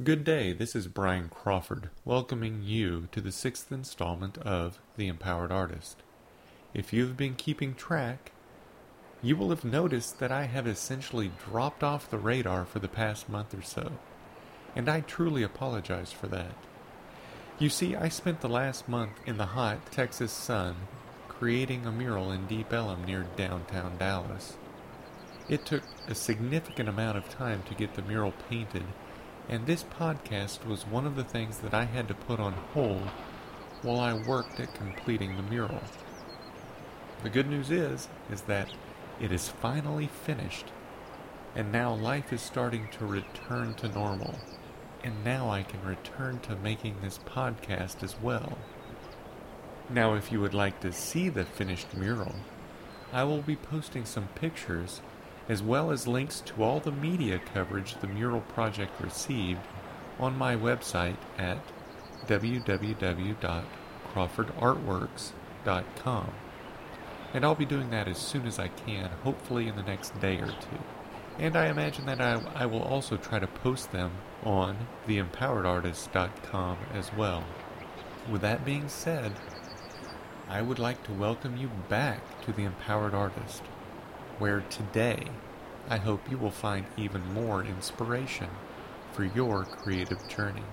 Good day, this is Brian Crawford, welcoming you to the sixth installment of The Empowered Artist. If you've been keeping track, you will have noticed that I have essentially dropped off the radar for the past month or so, and I truly apologize for that. You see, I spent the last month in the hot Texas sun creating a mural in Deep Ellum near downtown Dallas. It took a significant amount of time to get the mural painted and this podcast was one of the things that I had to put on hold while I worked at completing the mural. The good news is is that it is finally finished and now life is starting to return to normal and now I can return to making this podcast as well. Now if you would like to see the finished mural, I will be posting some pictures as well as links to all the media coverage the mural project received on my website at www.crawfordartworks.com. And I'll be doing that as soon as I can, hopefully in the next day or two. And I imagine that I, I will also try to post them on theempoweredartist.com as well. With that being said, I would like to welcome you back to The Empowered Artist where today I hope you will find even more inspiration for your creative journey.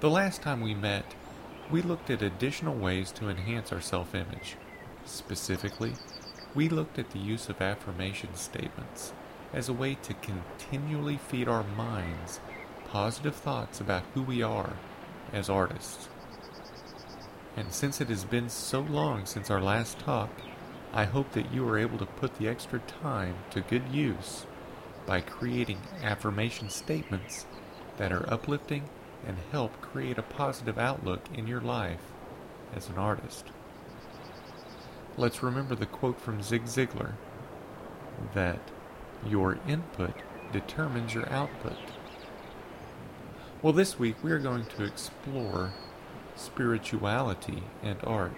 The last time we met, we looked at additional ways to enhance our self image. Specifically, we looked at the use of affirmation statements as a way to continually feed our minds positive thoughts about who we are as artists. And since it has been so long since our last talk, I hope that you are able to put the extra time to good use by creating affirmation statements that are uplifting and help create a positive outlook in your life as an artist. Let's remember the quote from Zig Ziglar that your input determines your output. Well, this week we are going to explore spirituality and art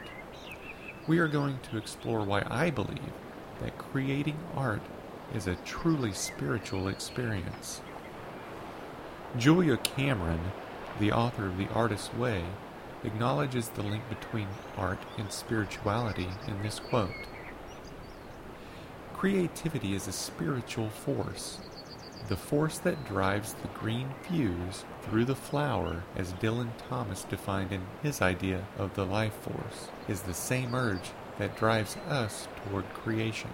we are going to explore why I believe that creating art is a truly spiritual experience. Julia Cameron, the author of The Artist's Way, acknowledges the link between art and spirituality in this quote. Creativity is a spiritual force the force that drives the green fuse through the flower, as Dylan Thomas defined in his idea of the life force, is the same urge that drives us toward creation.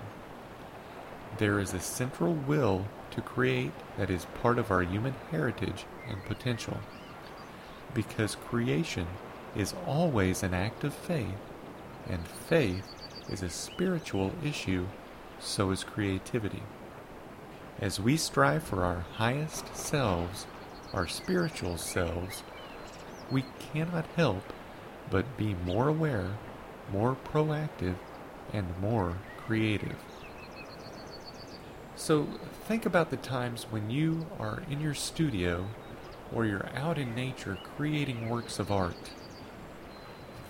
There is a central will to create that is part of our human heritage and potential. Because creation is always an act of faith, and faith is a spiritual issue, so is creativity. As we strive for our highest selves, our spiritual selves, we cannot help but be more aware, more proactive, and more creative. So think about the times when you are in your studio or you're out in nature creating works of art.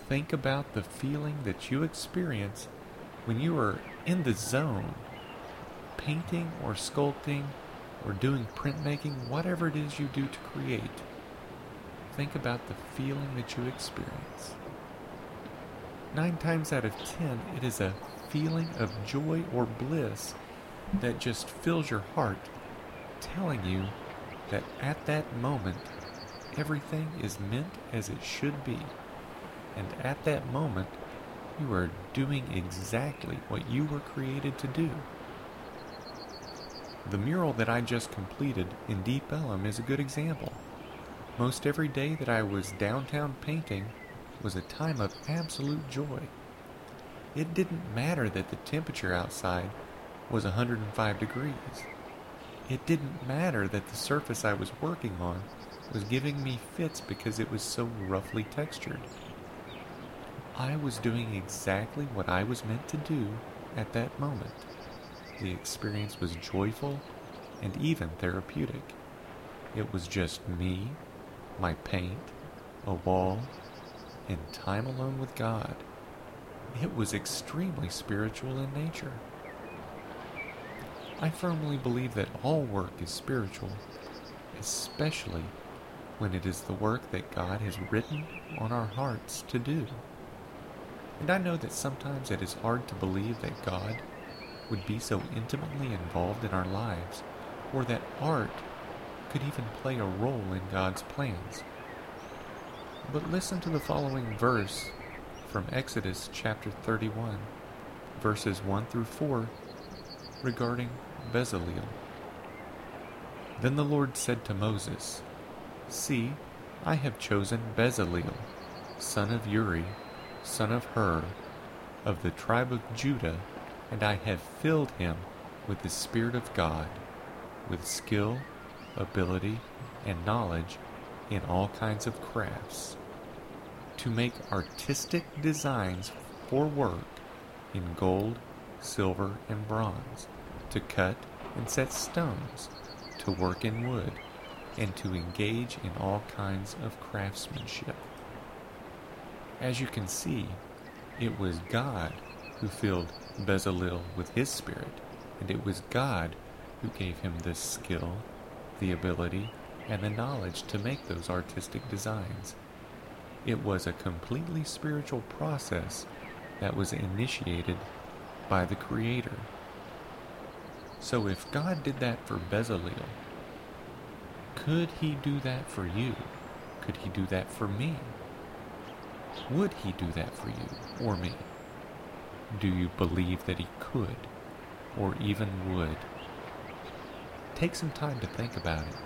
Think about the feeling that you experience when you are in the zone painting or sculpting or doing printmaking, whatever it is you do to create, think about the feeling that you experience. Nine times out of ten, it is a feeling of joy or bliss that just fills your heart, telling you that at that moment, everything is meant as it should be. And at that moment, you are doing exactly what you were created to do. The mural that I just completed in Deep Ellum is a good example. Most every day that I was downtown painting was a time of absolute joy. It didn't matter that the temperature outside was 105 degrees. It didn't matter that the surface I was working on was giving me fits because it was so roughly textured. I was doing exactly what I was meant to do at that moment. The experience was joyful and even therapeutic. It was just me, my paint, a wall, and time alone with God. It was extremely spiritual in nature. I firmly believe that all work is spiritual, especially when it is the work that God has written on our hearts to do. And I know that sometimes it is hard to believe that God would be so intimately involved in our lives, or that art could even play a role in God's plans. But listen to the following verse from Exodus chapter 31, verses 1 through 4, regarding Bezalel. Then the Lord said to Moses, See, I have chosen Bezalel, son of Uri, son of Hur, of the tribe of Judah, and I have filled him with the Spirit of God, with skill, ability, and knowledge in all kinds of crafts, to make artistic designs for work in gold, silver, and bronze, to cut and set stones, to work in wood, and to engage in all kinds of craftsmanship. As you can see, it was God who filled Bezalel with his spirit, and it was God who gave him the skill, the ability, and the knowledge to make those artistic designs. It was a completely spiritual process that was initiated by the Creator. So if God did that for Bezalel, could he do that for you? Could he do that for me? Would he do that for you or me? Do you believe that he could or even would? Take some time to think about it,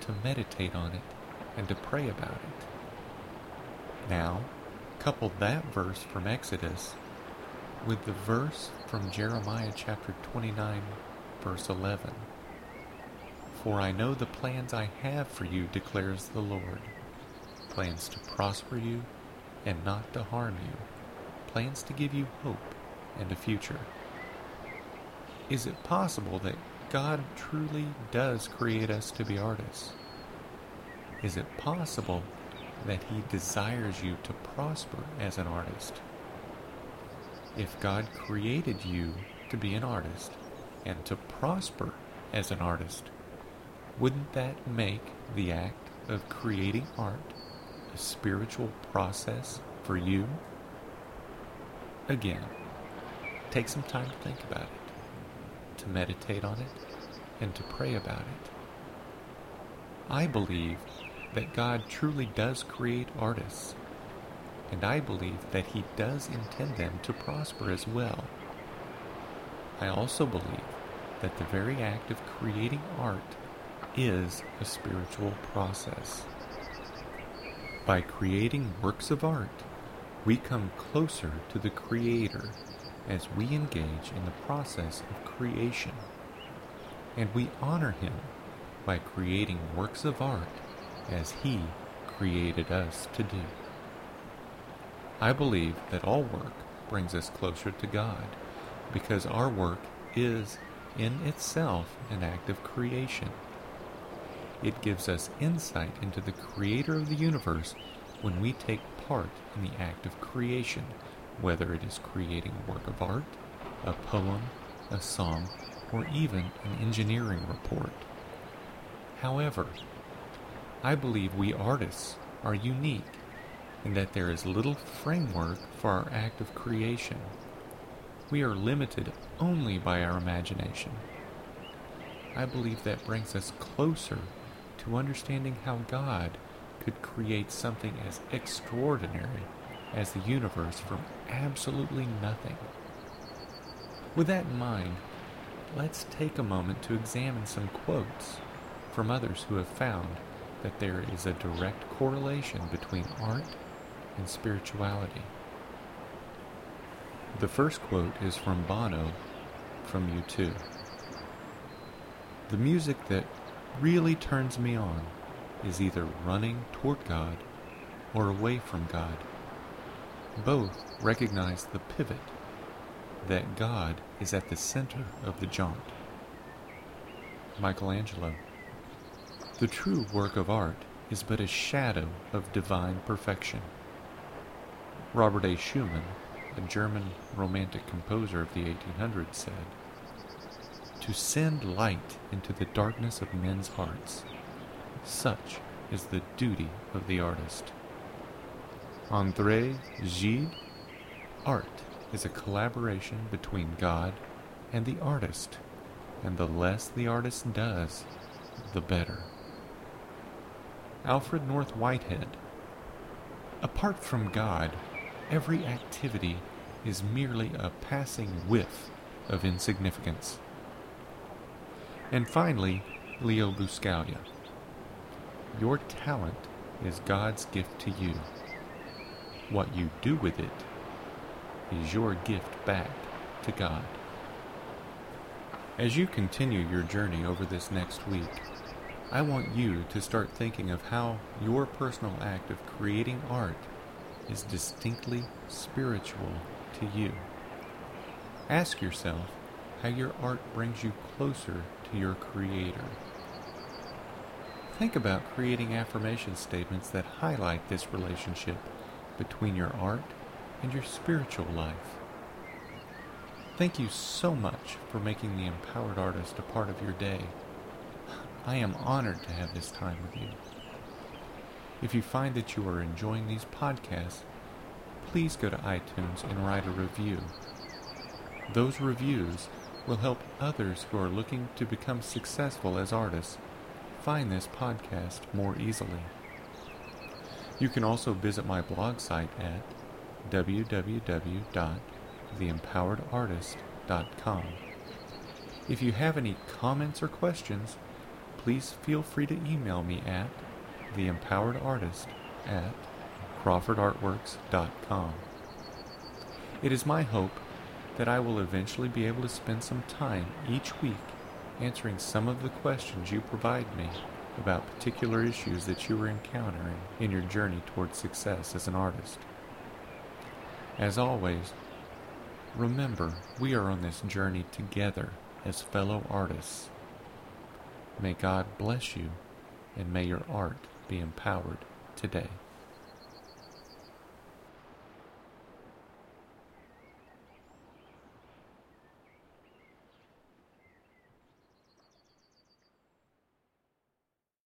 to meditate on it, and to pray about it. Now, couple that verse from Exodus with the verse from Jeremiah chapter 29, verse 11. For I know the plans I have for you, declares the Lord plans to prosper you and not to harm you, plans to give you hope and a future. Is it possible that God truly does create us to be artists? Is it possible that He desires you to prosper as an artist? If God created you to be an artist and to prosper as an artist, wouldn't that make the act of creating art a spiritual process for you? Again, take some time to think about it, to meditate on it, and to pray about it. I believe that God truly does create artists, and I believe that He does intend them to prosper as well. I also believe that the very act of creating art is a spiritual process. By creating works of art, we come closer to the Creator as we engage in the process of creation. And we honor Him by creating works of art as He created us to do. I believe that all work brings us closer to God because our work is in itself an act of creation. It gives us insight into the creator of the universe when we take part in the act of creation, whether it is creating a work of art, a poem, a song, or even an engineering report. However, I believe we artists are unique in that there is little framework for our act of creation. We are limited only by our imagination. I believe that brings us closer to understanding how God could create something as extraordinary as the universe from absolutely nothing. With that in mind, let's take a moment to examine some quotes from others who have found that there is a direct correlation between art and spirituality. The first quote is from Bono from U2. The music that really turns me on is either running toward God or away from God. Both recognize the pivot, that God is at the center of the jaunt. Michelangelo. The true work of art is but a shadow of divine perfection. Robert A. Schumann, a German romantic composer of the 1800s, said, To send light into the darkness of men's hearts Such is the duty of the artist. André Gide Art is a collaboration between God and the artist, and the less the artist does, the better. Alfred North Whitehead Apart from God, every activity is merely a passing whiff of insignificance. And finally, Leo Buscaglia. Your talent is God's gift to you. What you do with it is your gift back to God. As you continue your journey over this next week, I want you to start thinking of how your personal act of creating art is distinctly spiritual to you. Ask yourself how your art brings you closer to your Creator. Think about creating affirmation statements that highlight this relationship between your art and your spiritual life. Thank you so much for making the empowered artist a part of your day. I am honored to have this time with you. If you find that you are enjoying these podcasts, please go to iTunes and write a review. Those reviews will help others who are looking to become successful as artists find this podcast more easily. You can also visit my blog site at www.theempoweredartist.com. If you have any comments or questions, please feel free to email me at theempoweredartist at crawfordartworks.com. It is my hope that I will eventually be able to spend some time each week answering some of the questions you provide me about particular issues that you are encountering in your journey towards success as an artist. As always, remember we are on this journey together as fellow artists. May God bless you, and may your art be empowered today.